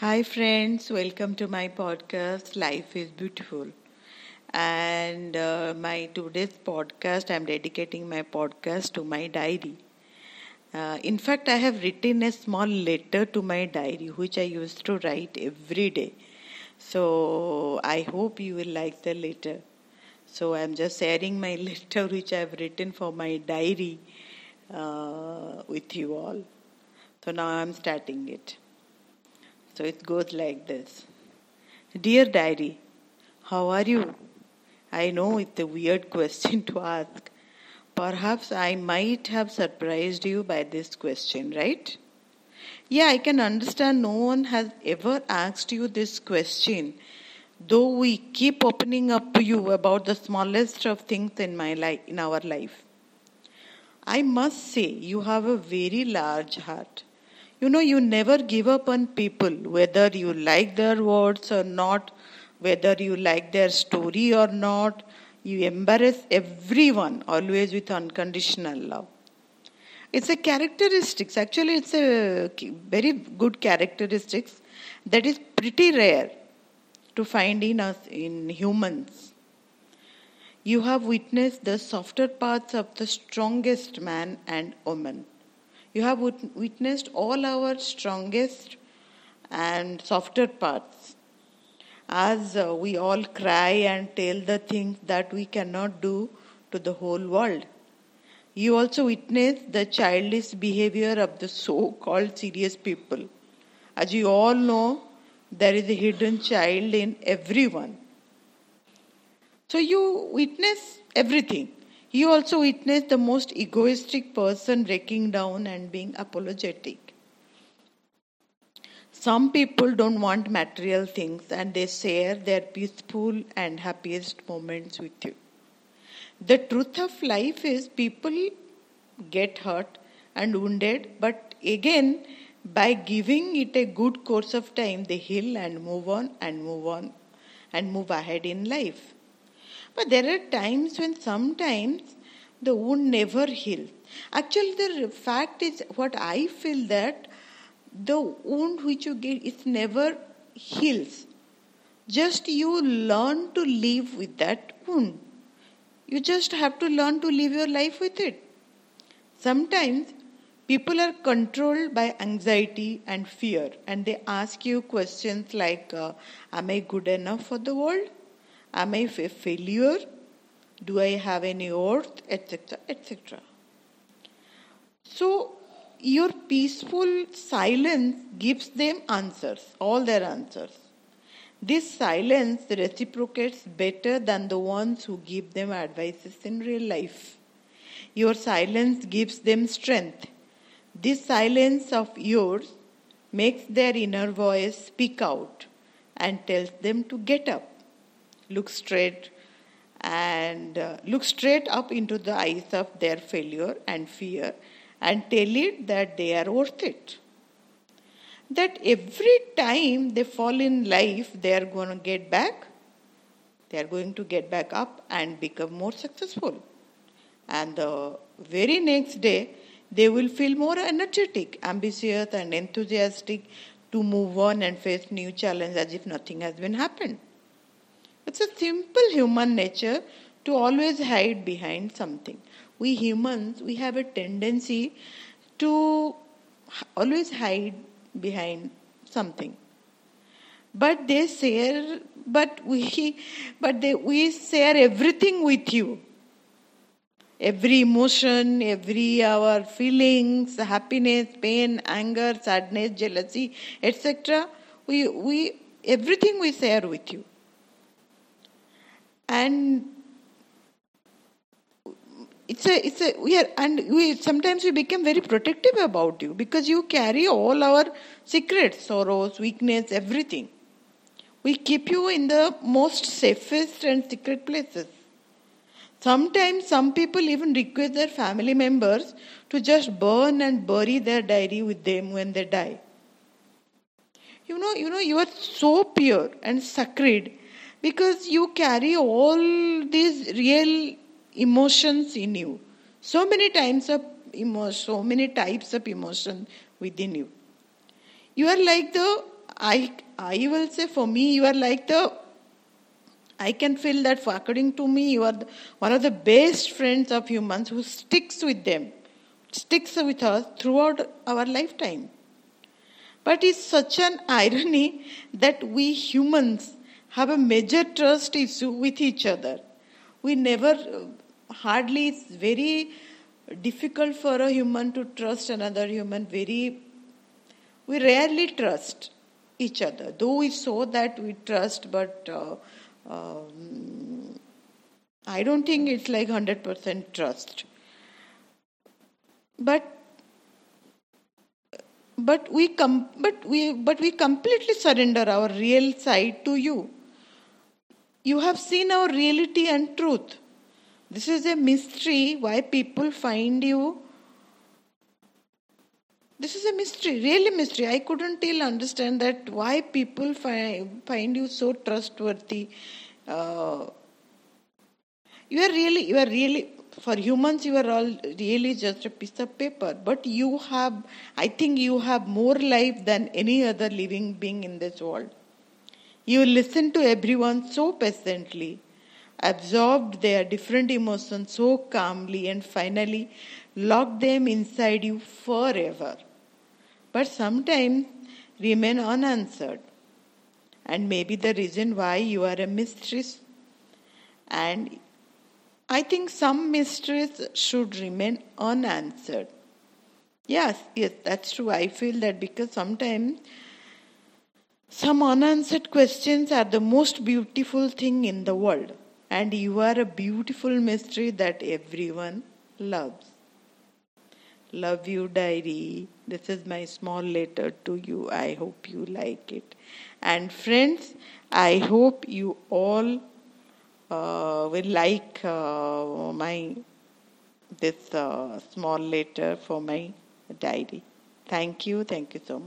Hi, friends. Welcome to my podcast, Life is Beautiful. And uh, my today's podcast, I'm dedicating my podcast to my diary. Uh, in fact, I have written a small letter to my diary, which I used to write every day. So I hope you will like the letter. So I'm just sharing my letter, which I've written for my diary, uh, with you all. So now I'm starting it. So it goes like this Dear diary, how are you? I know it's a weird question to ask. Perhaps I might have surprised you by this question, right? Yeah, I can understand no one has ever asked you this question, though we keep opening up to you about the smallest of things in my life in our life. I must say you have a very large heart. You know, you never give up on people, whether you like their words or not, whether you like their story or not. You embrace everyone always with unconditional love. It's a characteristics. Actually, it's a very good characteristics that is pretty rare to find in us in humans. You have witnessed the softer parts of the strongest man and woman you have witnessed all our strongest and softer parts as uh, we all cry and tell the things that we cannot do to the whole world. You also witness the childish behavior of the so called serious people. As you all know, there is a hidden child in everyone. So you witness everything. He also witnessed the most egoistic person breaking down and being apologetic. Some people don't want material things and they share their peaceful and happiest moments with you. The truth of life is people get hurt and wounded, but again, by giving it a good course of time, they heal and move on and move on and move ahead in life. But there are times when sometimes the wound never heals. Actually, the fact is what I feel that the wound which you get it never heals. Just you learn to live with that wound. You just have to learn to live your life with it. Sometimes people are controlled by anxiety and fear and they ask you questions like uh, Am I good enough for the world? Am I a failure? Do I have any worth? Etc. etc. So, your peaceful silence gives them answers, all their answers. This silence reciprocates better than the ones who give them advices in real life. Your silence gives them strength. This silence of yours makes their inner voice speak out and tells them to get up look straight and uh, look straight up into the eyes of their failure and fear and tell it that they are worth it. That every time they fall in life, they are going to get back, they are going to get back up and become more successful. And the very next day, they will feel more energetic, ambitious, and enthusiastic to move on and face new challenges as if nothing has been happened. It's a simple human nature to always hide behind something. We humans, we have a tendency to always hide behind something. But they share, but we, but they, we share everything with you. Every emotion, every our feelings, happiness, pain, anger, sadness, jealousy, etc. We, we, everything we share with you and it's a it's a we are and we sometimes we become very protective about you because you carry all our secrets sorrows weakness everything. We keep you in the most safest and secret places. Sometimes some people even request their family members to just burn and bury their diary with them when they die. You know you know you are so pure and sacred because you carry all these real emotions in you. So many times of emotion, so many types of emotion within you. You are like the I I will say for me you are like the I can feel that for, according to me you are the, one of the best friends of humans who sticks with them, sticks with us throughout our lifetime. But it's such an irony that we humans have a major trust issue with each other. We never, hardly, it's very difficult for a human to trust another human. Very, we rarely trust each other. Though we saw that we trust, but uh, um, I don't think it's like 100% trust. But but we com- but we but we completely surrender our real side to you you have seen our reality and truth. This is a mystery why people find you. This is a mystery really mystery. I couldn't till understand that why people find, find you so trustworthy. Uh, you are really you are really for humans you are all really just a piece of paper. But you have i think you have more life than any other living being in this world you listen to everyone so patiently absorbed their different emotions so calmly and finally lock them inside you forever but sometimes remain unanswered and maybe the reason why you are a mistress and I think some mysteries should remain unanswered. Yes, yes, that's true. I feel that because sometimes some unanswered questions are the most beautiful thing in the world. And you are a beautiful mystery that everyone loves. Love you, diary. This is my small letter to you. I hope you like it. And friends, I hope you all uh, will like uh, my this uh, small letter for my diary. Thank you. Thank you so much.